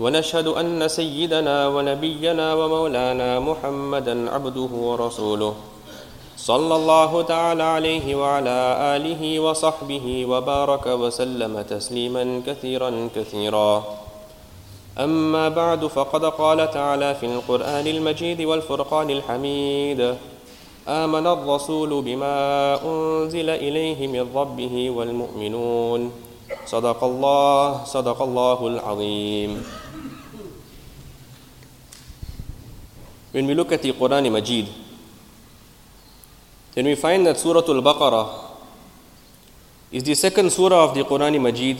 ونشهد أن سيدنا ونبينا ومولانا محمدا عبده ورسوله صلى الله تعالى عليه وعلى آله وصحبه وبارك وسلم تسليما كثيرا كثيرا. أما بعد فقد قال تعالى في القرآن المجيد والفرقان الحميد آمن الرسول بما أنزل إليه من ربه والمؤمنون. صدق الله صدق الله العظيم. When we look at the Quran Majid, then we find that Surah Al Baqarah is the second surah of the Quran Majid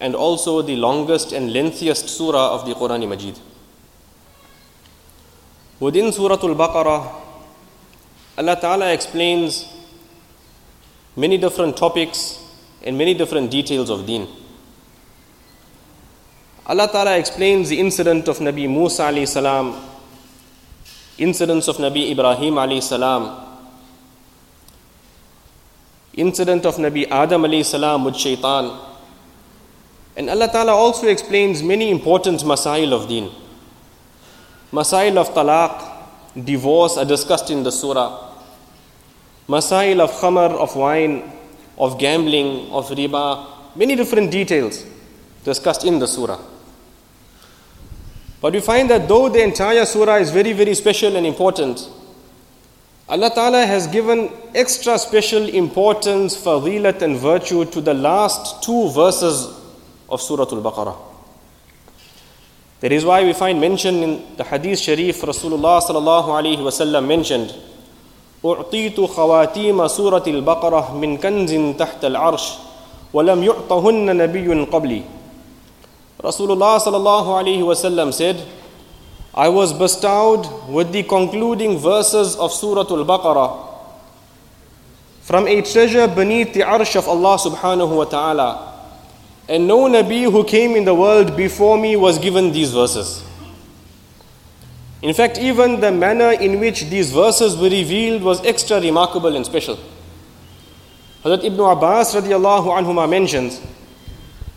and also the longest and lengthiest surah of the Quran Majid. Within Surah Al Baqarah, Allah Ta'ala explains many different topics and many different details of deen. Allah Ta'ala explains the incident of Nabi Musa alayhi salam, incidents of Nabi Ibrahim alayhi salam, incident of Nabi Adam alayhi salam with shaitan. And Allah Ta'ala also explains many important masail of deen. Masail of talaq, divorce are discussed in the surah. Masail of khamar, of wine, of gambling, of riba, many different details discussed in the surah. But we find that though the entire surah is very, very special and important, Allah Ta'ala has given extra special importance, fadilat and virtue to the last two verses of Surah Al-Baqarah. That is why we find mentioned in the Hadith Sharif, Rasulullah sallallahu alayhi wasallam mentioned, أعطيت خواتيم سورة البقرة من كنز تحت العرش ولم يعطهن نبي قبلي Rasulullah sallallahu alayhi wasallam said, I was bestowed with the concluding verses of Surah Al-Baqarah from a treasure beneath the arsh of Allah subhanahu wa ta'ala. And no Nabi who came in the world before me was given these verses. In fact, even the manner in which these verses were revealed was extra remarkable and special. Hazrat Ibn Abbas radiallahu anhuma mentions,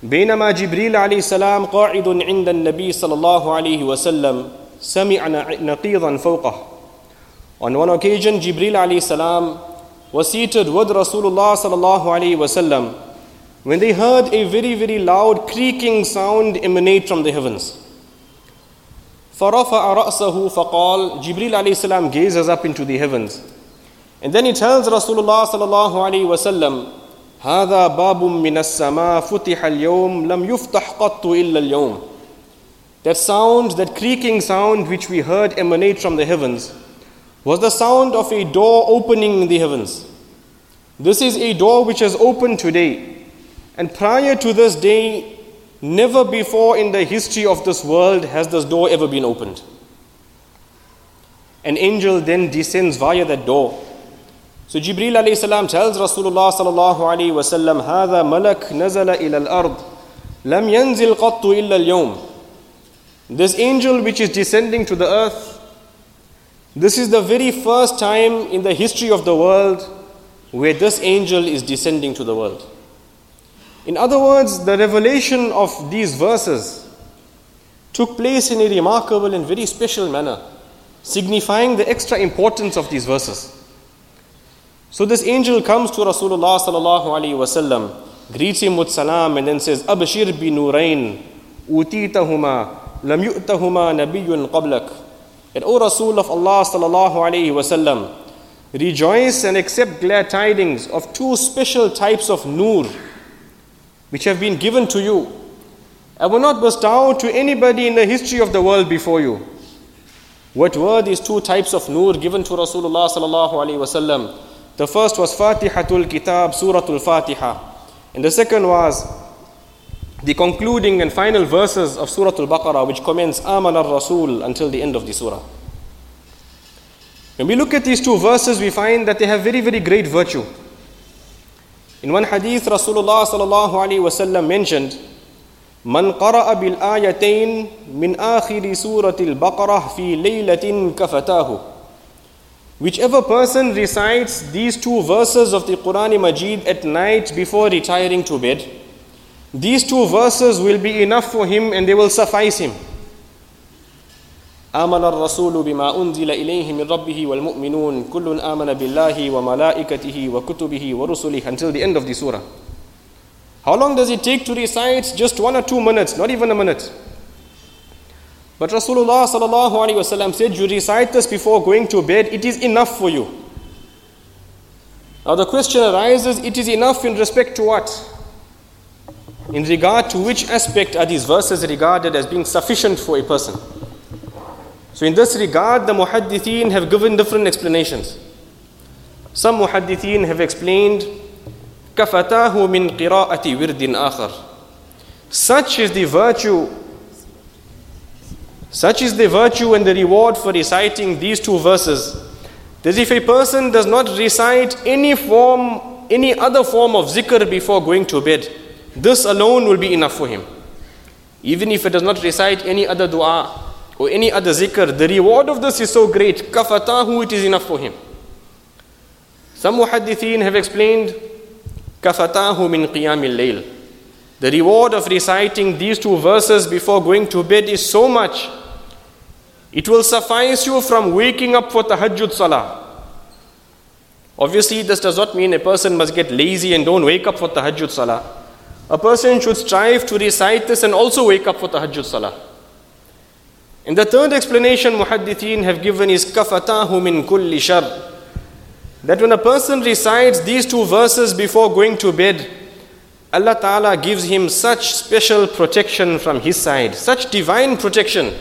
بينما جبريل عليه السلام قاعد عند النبي صلى الله عليه وسلم سمع نقيضا فوقه On one occasion, Jibril alayhi salam was seated with Rasulullah sallallahu alayhi wasallam when they heard a very, very loud creaking sound emanate from the heavens. فرفع رأسه فقال Jibril alayhi salam gazes up into the heavens. And then he tells Rasulullah sallallahu alayhi wasallam, هذا باب من السماء فتح اليوم لم يفتح قط إلا اليوم. That sound, that creaking sound which we heard emanate from the heavens was the sound of a door opening in the heavens. This is a door which has opened today. And prior to this day, never before in the history of this world has this door ever been opened. An angel then descends via that door. So Jibril alayhi salam tells Rasulullah sallallahu alayhi wasallam, هذا ملك نزل إلى الأرض لم ينزل قط إلا اليوم. This angel which is descending to the earth, this is the very first time in the history of the world where this angel is descending to the world. In other words, the revelation of these verses took place in a remarkable and very special manner, signifying the extra importance of these verses. So this angel comes to Rasulullah sallallahu alaihi wasallam, greets him with salam, and then says, "Abshir bi nurain, utitahuma, lam yu'tahuma nabiyyun qablak." And O Rasul of Allah sallallahu alaihi wasallam, rejoice and accept glad tidings of two special types of nur which have been given to you and were not bestowed to anybody in the history of the world before you. What were these two types of nur given to Rasulullah sallallahu alaihi wasallam? The first was Fatihatul Kitab, Suratul Fatiha, and the second was the concluding and final verses of Surah Al Baqarah, which commence Aman al Rasul until the end of the surah. When we look at these two verses, we find that they have very, very great virtue. In one hadith, Rasulullah sallallahu alaihi wasallam mentioned, من قرأ بالآيتين من آخر سورة البقرة في ليلة كفتاه Whichever person recites these two verses of the Quran Majid at night before retiring to bed, these two verses will be enough for him and they will suffice him. آمن الرسول بما أنزل إليه من ربه والمؤمنون كل آمن بالله وملائكته وكتبه ورسله until the end of the surah. How long does it take to recite? Just one or two minutes, not even a minute. But Rasulullah sallallahu alaihi wasallam said, "You recite this before going to bed. It is enough for you." Now the question arises: It is enough in respect to what? In regard to which aspect are these verses regarded as being sufficient for a person? So, in this regard, the muhaddithin have given different explanations. Some muhaddithin have explained, كَفَتَاهُ مِنْ قِرَاءَةِ وِرْدٍ آخَر Such is the virtue, such is the virtue and the reward for reciting these two verses, that if a person does not recite any form, any other form of zikr before going to bed, this alone will be enough for him. Even if he does not recite any other dua, or any other zikr, the reward of this is so great. Kafatahu, it is enough for him. Some muhaddithin have explained, Kafatahu min qiyamil layl. The reward of reciting these two verses before going to bed is so much. It will suffice you from waking up for tahajjud salah. Obviously, this does not mean a person must get lazy and don't wake up for tahajjud salah. A person should strive to recite this and also wake up for tahajjud salah. And the third explanation muhaddithin have given is kafatahu min kulli shar. That when a person recites these two verses before going to bed, Allah Ta'ala gives him such special protection from his side, such divine protection,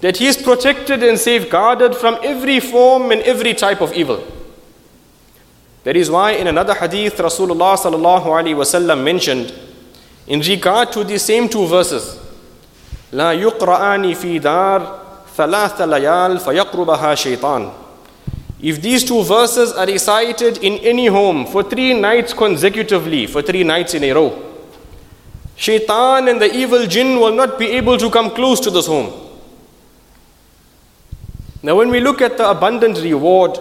that he is protected and safeguarded from every form and every type of evil. That is why in another hadith Rasulullah sallallahu alaihi wasallam mentioned in regard to the same two verses لا يقرآن في دار ثلاث ليال فيقربها شيطان If these two verses are recited in any home for three nights consecutively, for three nights in a row, Shaitan and the evil jinn will not be able to come close to this home. Now, when we look at the abundant reward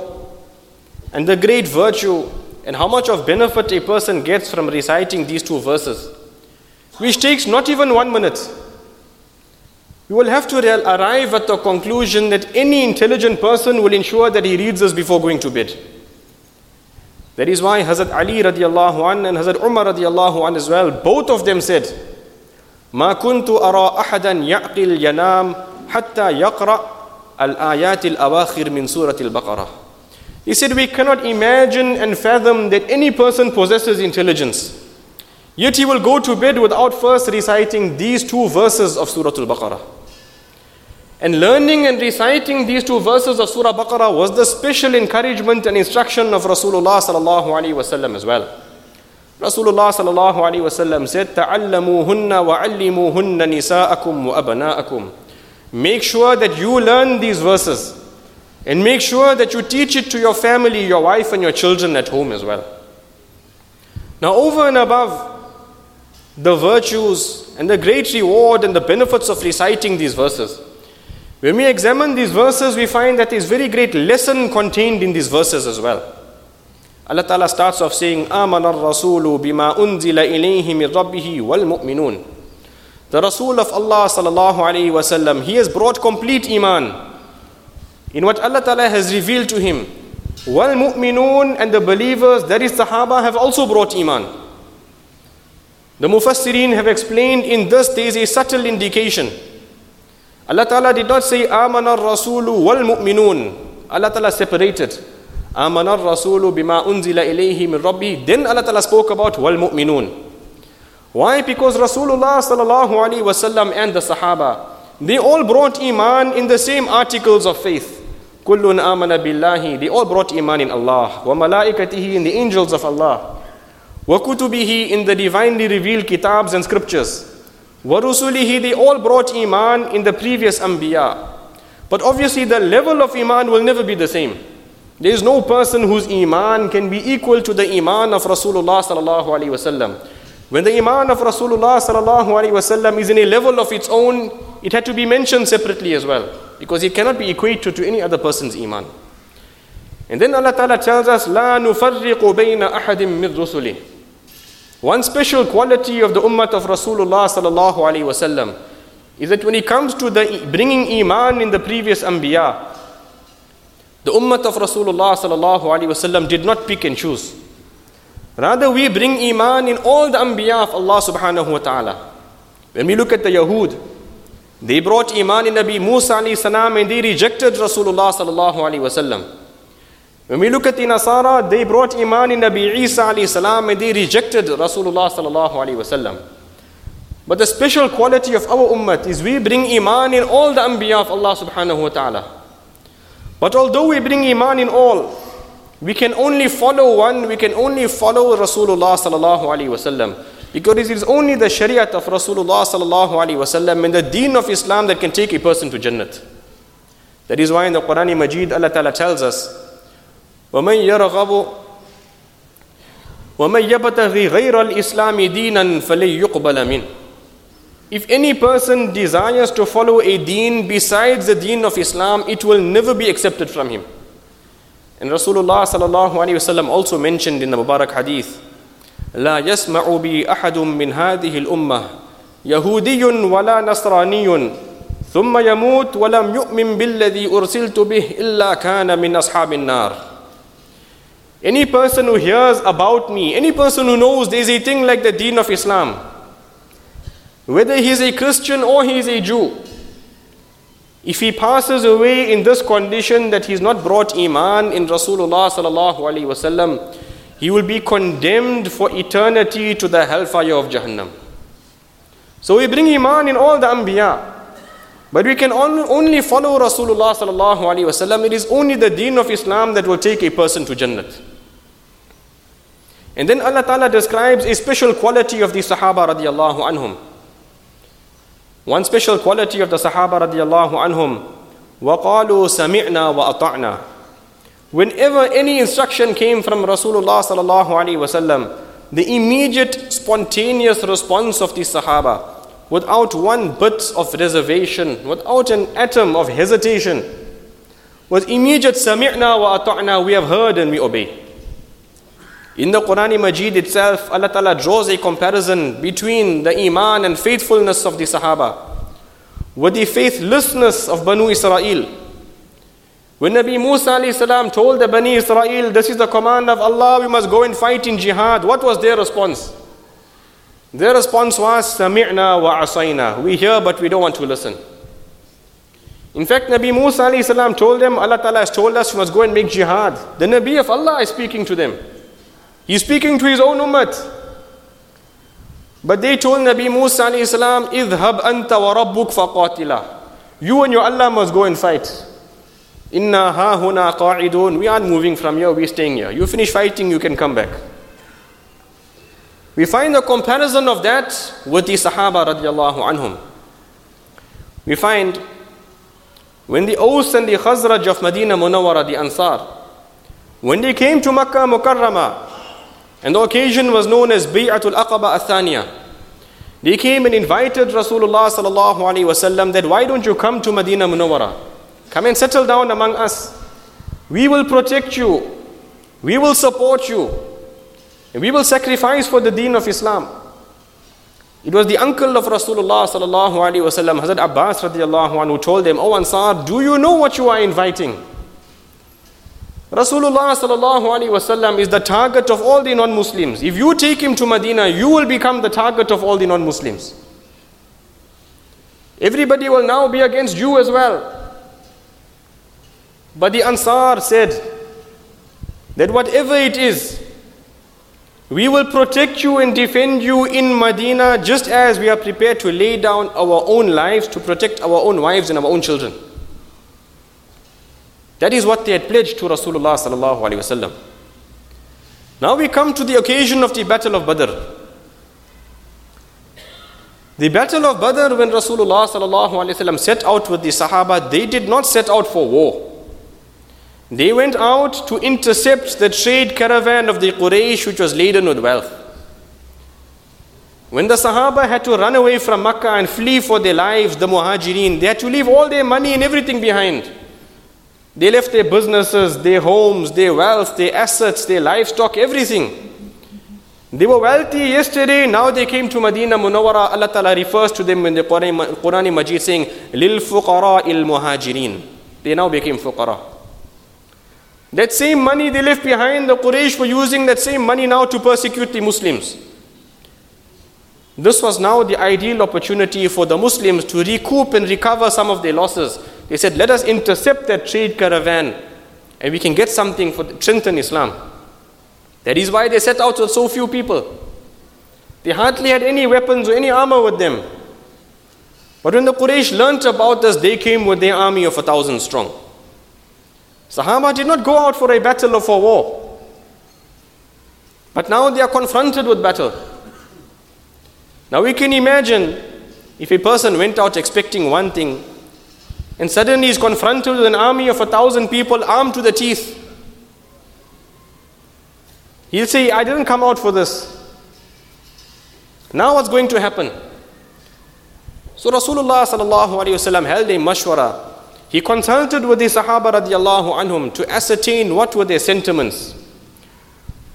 and the great virtue and how much of benefit a person gets from reciting these two verses, which takes not even one minute, we will have to arrive at the conclusion that any intelligent person will ensure that he reads this before going to bed. That is why Hazrat Ali radiallahu an and Hazrat Umar radiallahu an as well, both of them said, ما كنت أرى أحدا يعقل ينام حتى يقرأ الآيات الأواخر من سورة البقرة. He said, we cannot imagine and fathom that any person possesses intelligence. Yet he will go to bed without first reciting these two verses of Surah Al Baqarah. And learning and reciting these two verses of Surah Baqarah was the special encouragement and instruction of Rasulullah sallallahu alaihi wasallam as well. Rasulullah sallallahu alaihi wasallam said, "Ta'allamuhunna nisa'akum wa abna'akum." Make sure that you learn these verses, and make sure that you teach it to your family, your wife, and your children at home as well. Now, over and above the virtues and the great reward and the benefits of reciting these verses. When we examine these verses, we find that there is very great lesson contained in these verses as well. Allah Ta'ala starts off saying, آمن الرسول بما أنزل إليه من ربه والمؤمنون. the Rasul of Allah sallallahu alaihi wasallam, he has brought complete iman in what Allah Ta'ala has revealed to him. Wal mu'minun and the believers, that is Sahaba, have also brought iman. The Mufassirin have explained in this there is a subtle indication. Allah Ta'ala did not say Amana Rasulu wal mu'minun. Allah Ta'ala separated. Amana Rasulu bima unzila ilayhi min Rabbi. Then Allah Ta'ala spoke about wal mu'minun. Why? Because Rasulullah sallallahu alaihi wasallam and the Sahaba, they all brought iman in the same articles of faith. Kullun amana billahi. They all brought iman in Allah. Wa malaikatihi in the angels of Allah. Wa kutubihi in the divinely revealed kitabs and scriptures. Wa rusulihi. They all brought iman in the previous anbiya. But obviously the level of iman will never be the same. There is no person whose iman can be equal to the iman of Rasulullah sallallahu alaihi wasallam. When the Iman of Rasulullah sallallahu alaihi wasallam is in a level of its own, it had to be mentioned separately as well, because it cannot be equated to any other person's Iman. And then Allah Ta'ala tells us, لا نفرق بين أحد من رسله. One special quality of the ummah of Rasulullah sallallahu alaihi wasallam is that when it comes to the bringing iman in the previous anbiya, the ummah of Rasulullah sallallahu alaihi wasallam did not pick and choose. Rather, we bring iman in all the anbiya of Allah subhanahu wa ta'ala. When we look at the Yahud, they brought iman in Nabi Musa alayhi salam and they rejected Rasulullah sallallahu alaihi wasallam. When we look at the Nasara, they brought Iman in Nabi Isa alayhi salam and they rejected Rasulullah sallallahu alayhi wasallam. But the special quality of our ummah is we bring Iman in all the Anbiya of Allah subhanahu wa ta'ala. But although we bring Iman in all, we can only follow one, we can only follow Rasulullah sallallahu alayhi wasallam. Because it is only the Shariat of Rasulullah sallallahu alayhi wasallam and the deen of Islam that can take a person to Jannat. That is why in the Quran Majid Allah Ta'ala tells us, ومن يرغب ومن يبتغي غير الإسلام دينا فلن يقبل منه If any person desires to follow a deen besides the deen of Islam, it will never be accepted from him. And Rasulullah sallallahu alayhi wasallam also mentioned in the Mubarak hadith, لا يسمع بي أحد من هذه الأمة يهودي ولا نصراني ثم يموت ولم يؤمن بالذي أرسلت به إلا كان من أصحاب النار any person who hears about me, any person who knows there is a thing like the deen of Islam, whether he is a Christian or he is a Jew, if he passes away in this condition that he has not brought Iman in Rasulullah sallallahu alaihi wasallam, he will be condemned for eternity to the hellfire of Jahannam. So we bring Iman in all the Anbiya. But we can only follow Rasulullah sallallahu alaihi wasallam. It is only the deen of Islam that will take a person to Jannat. And then Allah Ta'ala describes a special quality of the Sahaba radiallahu anhum. One special quality of the Sahaba radiallahu anhum, وَقَالُوا سَمِعْنَا وَأَطَعْنَا Whenever any instruction came from Rasulullah sallallahu alaihi wasallam, the immediate spontaneous response of the Sahaba, without one bit of reservation, without an atom of hesitation, was immediate sami'na wa ata'na, we have heard and we obey. In the Quran Majid itself, Allah Ta'ala draws a comparison between the Iman and faithfulness of the Sahaba with the faithlessness of Banu Israel. When Nabi Musa salam told the Bani Israel, This is the command of Allah, we must go and fight in jihad, what was their response? Their response was, Sami'na wa asayna. We hear, but we don't want to listen. In fact, Nabi Musa salam told them, Allah Ta'ala has told us we must go and make jihad. The Nabi of Allah is speaking to them. He's speaking to his own ummah. But they told Nabi Musa salam, Idhab anta wa rabbuk faqatila. You and your Allah must go and fight. Inna ha huna qa'idun. We aren't moving from here, we're staying here. You finish fighting, you can come back. We find a comparison of that with the Sahaba radiallahu anhum. We find when the Aus and the Khazraj of Medina Munawwara, the Ansar, when they came to Makkah Mukarramah, and the occasion was known as Bay'atul Aqaba Athaniya. They came and invited Rasulullah sallallahu alaihi wasallam that why don't you come to Medina Munawwara? Come and settle down among us. We will protect you. We will support you. And we will sacrifice for the deen of Islam. It was the uncle of Rasulullah sallallahu alaihi wasallam, Hazrat Abbas radiallahu anhu, who told them, "Oh Ansar, do you know what you are inviting?" Rasulullah sallallahu alaihi wasallam is the target of all the non-Muslims. If you take him to Medina, you will become the target of all the non-Muslims. Everybody will now be against you as well. But the Ansar said that whatever it is, we will protect you and defend you in Medina just as we are prepared to lay down our own lives to protect our own wives and our own children. That is what they had pledged to Rasulullah. Now we come to the occasion of the Battle of Badr. The battle of Badr, when Rasulullah set out with the Sahaba, they did not set out for war. They went out to intercept the trade caravan of the Quraysh, which was laden with wealth. When the Sahaba had to run away from Makkah and flee for their lives, the Muhajirin, they had to leave all their money and everything behind. They left their businesses, their homes, their wealth, their assets, their livestock, everything. They were wealthy yesterday, now they came to Medina Munawwara. Allah Ta'ala refers to them in the Quran, Quran Majid saying, Lil fuqara il muhajirin. They now became fuqara. That same money they left behind, the Quraysh were using that same money now to persecute the Muslims. This was now the ideal opportunity for the Muslims to recoup and recover some of their losses. They said, let us intercept that trade caravan and we can get something for the strengthen Islam. That is why they set out with so few people. They hardly had any weapons or any armor with them. But when the Quraysh learnt about this, they came with their army of a thousand strong. Sahaba did not go out for a battle or for war. But now they are confronted with battle. Now we can imagine if a person went out expecting one thing and suddenly is confronted with an army of a thousand people armed to the teeth. He'll say, I didn't come out for this. Now what's going to happen? So Rasulullah sallallahu alayhi wasallam held a mashwara. He consulted with the Sahaba radiallahu anhum to ascertain what were their sentiments,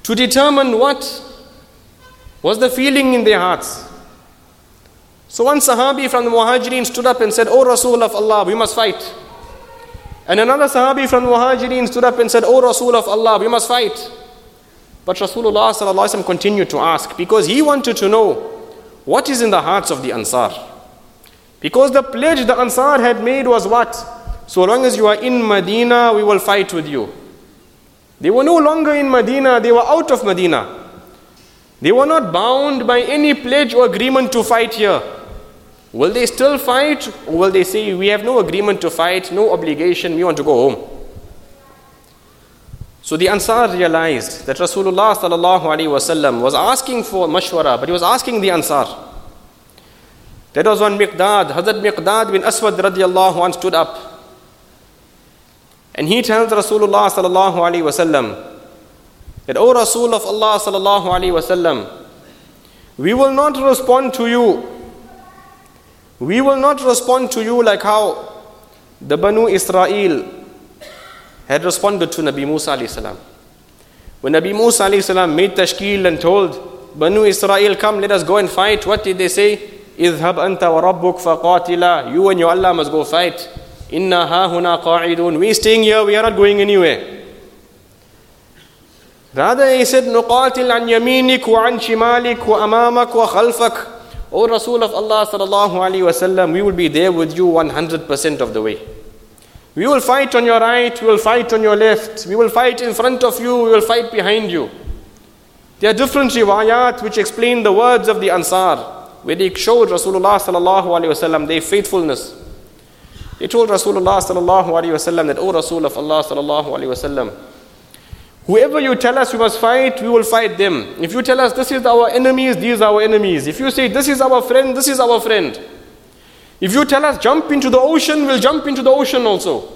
to determine what was the feeling in their hearts. So one Sahabi from the Muhajirin stood up and said, O Rasul of Allah, we must fight. And another Sahabi from the Muhajirin stood up and said, O Rasul of Allah, we must fight. But Rasulullah continued to ask because he wanted to know what is in the hearts of the Ansar. Because the pledge the Ansar had made was what? So long as you are in Medina, we will fight with you. They were no longer in Medina, they were out of Medina. They were not bound by any pledge or agreement to fight here. Will they still fight or will they say, We have no agreement to fight, no obligation, we want to go home? So the Ansar realized that Rasulullah was asking for mashwara, but he was asking the Ansar. That was when Miqdad, Hazrat Miqdad bin Aswad radiallahu anh stood up. And he tells Rasulullah sallallahu wasallam that, O Rasul of Allah sallallahu wasallam, we will not respond to you we will not respond to you like how the Banu Israel had responded to Nabi Musa alayhi salam. When Nabi Musa alayhi salam made tashkil and told Banu Israel, come let us go and fight, what did they say? اذهب أنت وربك فقاتلا You and your Allah must go fight. إنا ها هنا قاعدون We staying here, we are not going anywhere. Rather he said نقاتل عن يمينك وعن شمالك وأمامك وخلفك O Rasul of Allah sallallahu alaihi wasallam, we will be there with you 100% of the way. We will fight on your right, we will fight on your left, we will fight in front of you, we will fight behind you. There are different riwayat which explain the words of the Ansar, where they showed Rasulullah sallallahu alaihi wasallam their faithfulness. They told Rasulullah sallallahu alaihi wasallam that, O Rasul of Allah sallallahu alaihi wasallam, Whoever you tell us we must fight, we will fight them. If you tell us this is our enemies, these are our enemies. If you say this is our friend, this is our friend. If you tell us jump into the ocean, we'll jump into the ocean also.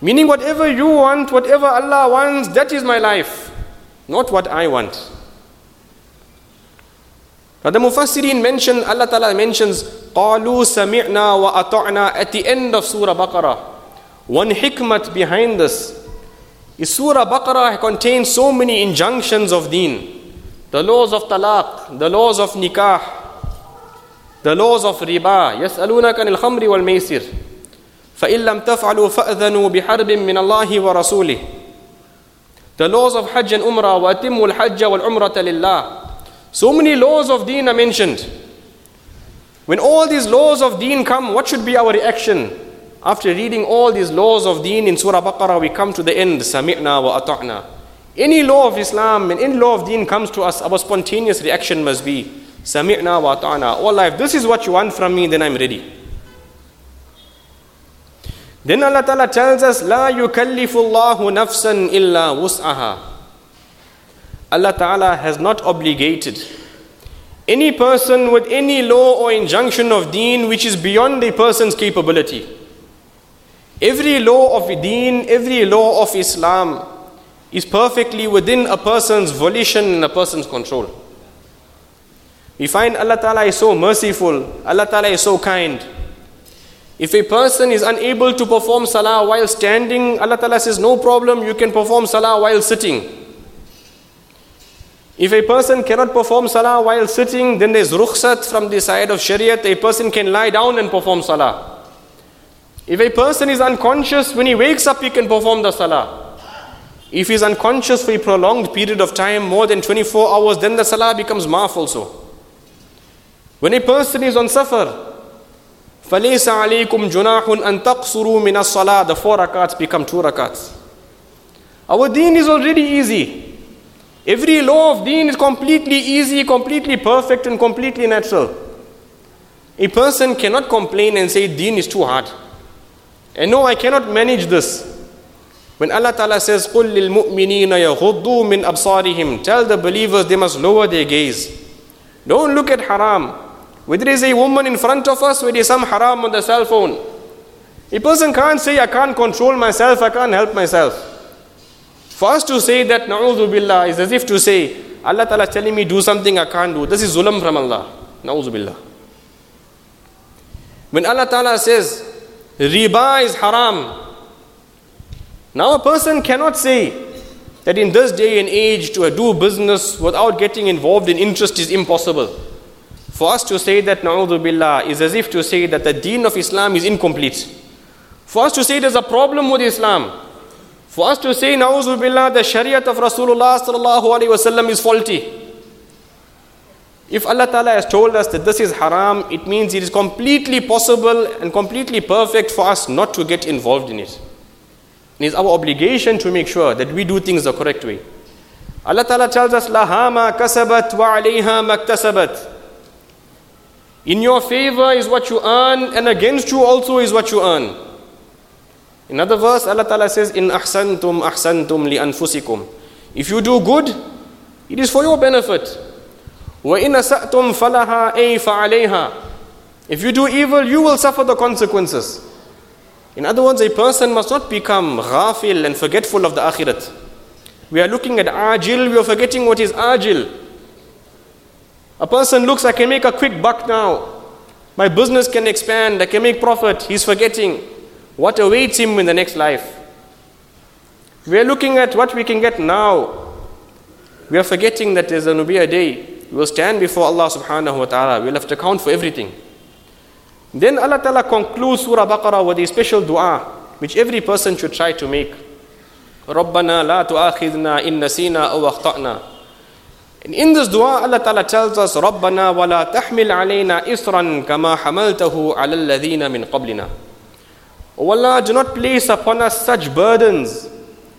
Meaning, whatever you want, whatever Allah wants, that is my life, not what I want. Now, the Mufassirin mention, Allah Ta'ala mentions, قَالُوا سَمِعْنَا وَأَطَعْنَا at the end of Surah Baqarah. One hikmat behind this Surah Baqarah contains so many injunctions of deen. The laws of talaq, the laws of nikah, the laws of riba. يسألونك عن الخمر والميسر. فإن لم تفعلوا فأذنوا بحرب من الله ورسوله. The laws of Hajj and Umrah. وأتموا الحج والعمرة لله. So many laws of deen are mentioned. When all these laws of deen come, what should be our reaction? After reading all these laws of deen in Surah Baqarah, we come to the end, Sami'na wa ata'na. Any law of Islam and any law of deen comes to us, our spontaneous reaction must be, Sami'na wa ata'na. Oh life, this is what you want from me, then I'm ready. Then Allah Ta'ala tells us, La yukallifullahu nafsan illa wus'aha. Allah Ta'ala has not obligated any person with any law or injunction of deen which is beyond a person's capability. Every law of deen, every law of Islam is perfectly within a person's volition and a person's control. We find Allah Ta'ala is so merciful, Allah Ta'ala is so kind. If a person is unable to perform salah while standing, Allah Ta'ala says, No problem, you can perform salah while sitting. If a person cannot perform salah while sitting, then there's rukhsat from the side of Shariat. A person can lie down and perform salah. If a person is unconscious, when he wakes up, he can perform the salah. If he is unconscious for a prolonged period of time, more than 24 hours, then the salah becomes maaf also. When a person is on safar, فَلَيْسَ عَلَيْكُمْ جُنَاحٌ أَن تَقْصُرُوا مِنَ الصَّلَاةِ The four rakats become two rakats. Our deen is already easy. Every law of deen is completely easy, completely perfect and completely natural. A person cannot complain and say deen is too hard. And no, I cannot manage this. When Allah Ta'ala says, قُلْ لِلْمُؤْمِنِينَ يَغُضُّوا مِنْ أَبْصَارِهِمْ Tell the believers they must lower their gaze. Don't look at haram. Whether there is a woman in front of us, whether there is some haram on the cell phone. A person can't say, I can't control myself, I can't help myself. For us to say that na'udhu billah is as if to say, Allah Ta'ala is telling me do something I can't do. This is zulam from Allah. Na'udhu billah. When Allah Ta'ala says, riba is haram, now a person cannot say that in this day and age to do business without getting involved in interest is impossible. For us to say that na'udhu billah is as if to say that the deen of Islam is incomplete. For us to say there's a problem with Islam. For us to say, Na'uzu billah, the Shariat of Rasulullah sallallahu wasallam is faulty. If Allah Ta'ala has told us that this is haram, it means it is completely possible and completely perfect for us not to get involved in it. It is our obligation to make sure that we do things the correct way. Allah Ta'ala tells us, لَهَا kasabat wa وَعَلَيْهَا مَكْتَسَبَتْ In your favor is what you earn and against you also is what you earn. In other verse, Allah Ta'ala says, إِنْ أَحْسَنْتُمْ li anfusikum." If you do good, it is for your benefit. In asatum falaha ay. If you do evil, you will suffer the consequences. In other words, a person must not become ghafil and forgetful of the akhirat. We are looking at ajil, we are forgetting what is ajil. A person looks, I can make a quick buck now. My business can expand, I can make profit. He's forgetting what awaits him in the next life. We are looking at what we can get now. We are forgetting that there's going to be a day we will stand before Allah subhanahu wa ta'ala. We'll have to account for everything. Then Allah Ta'ala concludes Surah Baqarah with a special dua which every person should try to make. رَبَّنَا لَا تُؤَاخِذْنَا إِن نَسِينَا أَوْ أَخْطَأْنَا And in this dua, Allah Ta'ala tells us, رَبَّنَا وَلَا تَحْمِلْ عَلَيْنَا إِسْرًا كَمَا حَمَلْتَهُ عَلَى الَّذِينَ مِنْ قَبْلِنَا O Allah, do not place upon us such burdens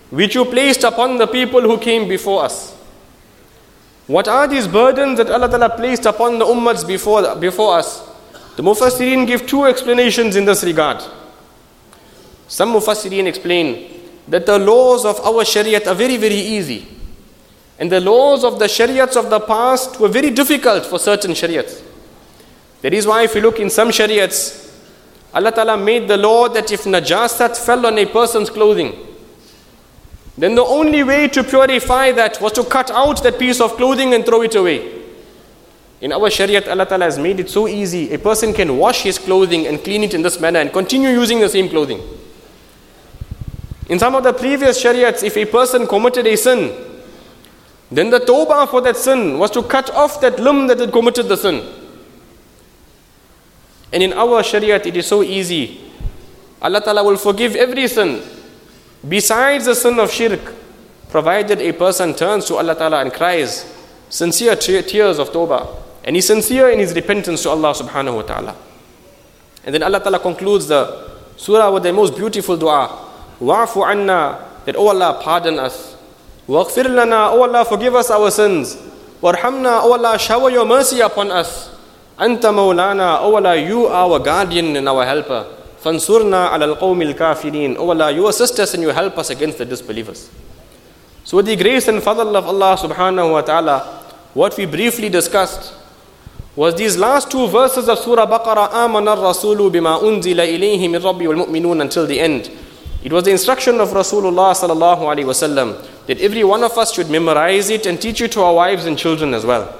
which you placed upon the people who came before us. What are these burdens that Allah Ta'ala placed upon the ummahs before, before us? The Mufassirin give two explanations in this regard. Some Mufassirin explain that the laws of our Shariat are very, very easy. And the laws of the Shariats of the past were very difficult for certain Shariats. That is why if you look in some Shariats, Allah Ta'ala made the law that if najasat fell on a person's clothing, then the only way to purify that was to cut out that piece of clothing and throw it away. In our Shariat, Allah Ta'ala has made it so easy. A person can wash his clothing and clean it in this manner and continue using the same clothing. In some of the previous Shariats, if a person committed a sin, then the tawbah for that sin was to cut off that limb that had committed the sin. And in our Shariat, it is so easy. Allah Ta'ala will forgive every sin besides the sin of shirk, provided a person turns to Allah Ta'ala and cries sincere tears of tawbah. And he's sincere in his repentance to Allah subhanahu wa ta'ala. And then Allah Ta'ala concludes the surah with the most beautiful dua. Wa'fu anna, that O Allah pardon us. Waghfir lana, O Allah forgive us our sins. Warhamna, O Allah shower your mercy upon us. Anta Maulana, O Allah, you are our guardian and our helper. Fansurna al qawmil kafirin. O Allah, you assist us and you help us against the disbelievers. So, with the grace and fadl of Allah subhanahu wa ta'ala, what we briefly discussed was these last two verses of Surah Baqarah, Amana Rasulu bima unzila ilayhi min rabbi wal mu'minun until the end. It was the instruction of Rasulullah sallallahu alaihi wasallam that every one of us should memorize it and teach it to our wives and children as well.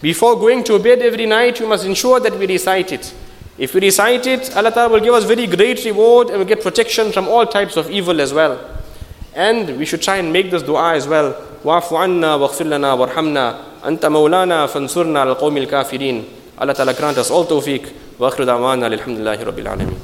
Before going to bed every night, we must ensure that we recite it. If we recite it, Allah Ta'ala will give us very great reward and we get protection from all types of evil as well. And we should try and make this dua as well. واعف عنا واغفر لنا وارحمنا أنت مولانا فانصرنا على القوم الكافرين Allah Ta'ala grant us all tawfiq wa akhru da'wana alhamdulillahi rabbil alameen